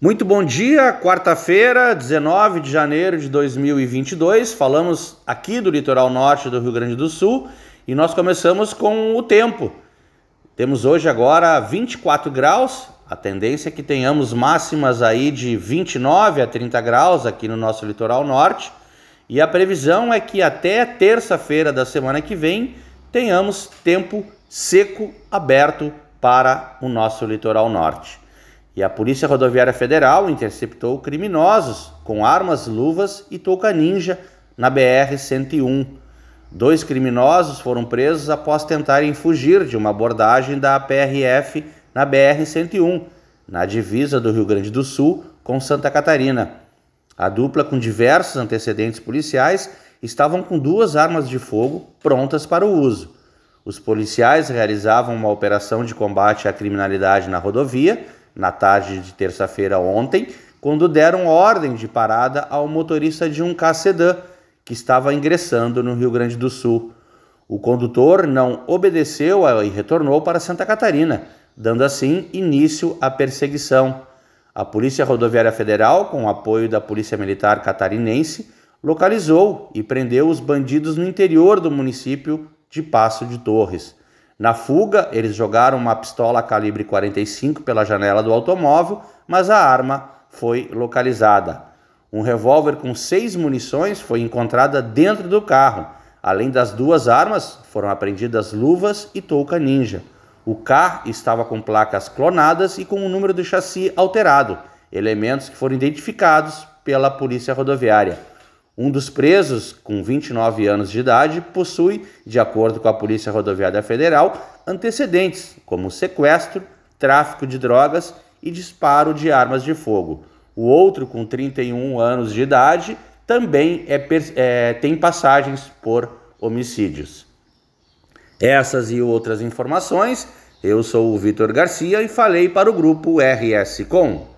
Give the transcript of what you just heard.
Muito bom dia, quarta-feira, 19 de janeiro de 2022. Falamos aqui do litoral norte do Rio Grande do Sul e nós começamos com o tempo. Temos hoje agora 24 graus, a tendência é que tenhamos máximas aí de 29 a 30 graus aqui no nosso litoral norte. E a previsão é que até terça-feira da semana que vem tenhamos tempo seco aberto para o nosso litoral norte. E a Polícia Rodoviária Federal interceptou criminosos com armas, luvas e touca ninja na BR-101. Dois criminosos foram presos após tentarem fugir de uma abordagem da PRF na BR-101, na divisa do Rio Grande do Sul com Santa Catarina. A dupla, com diversos antecedentes policiais, estavam com duas armas de fogo prontas para o uso. Os policiais realizavam uma operação de combate à criminalidade na rodovia na tarde de terça-feira ontem, quando deram ordem de parada ao motorista de um K-Sedan que estava ingressando no Rio Grande do Sul. O condutor não obedeceu e retornou para Santa Catarina, dando assim início à perseguição. A Polícia Rodoviária Federal, com o apoio da Polícia Militar Catarinense, localizou e prendeu os bandidos no interior do município de Passo de Torres. Na fuga, eles jogaram uma pistola calibre 45 pela janela do automóvel, mas a arma foi localizada. Um revólver com seis munições foi encontrada dentro do carro. Além das duas armas, foram apreendidas luvas e touca ninja. O carro estava com placas clonadas e com o número do chassi alterado, elementos que foram identificados pela Polícia Rodoviária. Um dos presos, com 29 anos de idade, possui, de acordo com a Polícia Rodoviária Federal, antecedentes como sequestro, tráfico de drogas e disparo de armas de fogo. O outro, com 31 anos de idade, também é, é, tem passagens por homicídios. Essas e outras informações, eu sou o Vitor Garcia e falei para o grupo RS Com.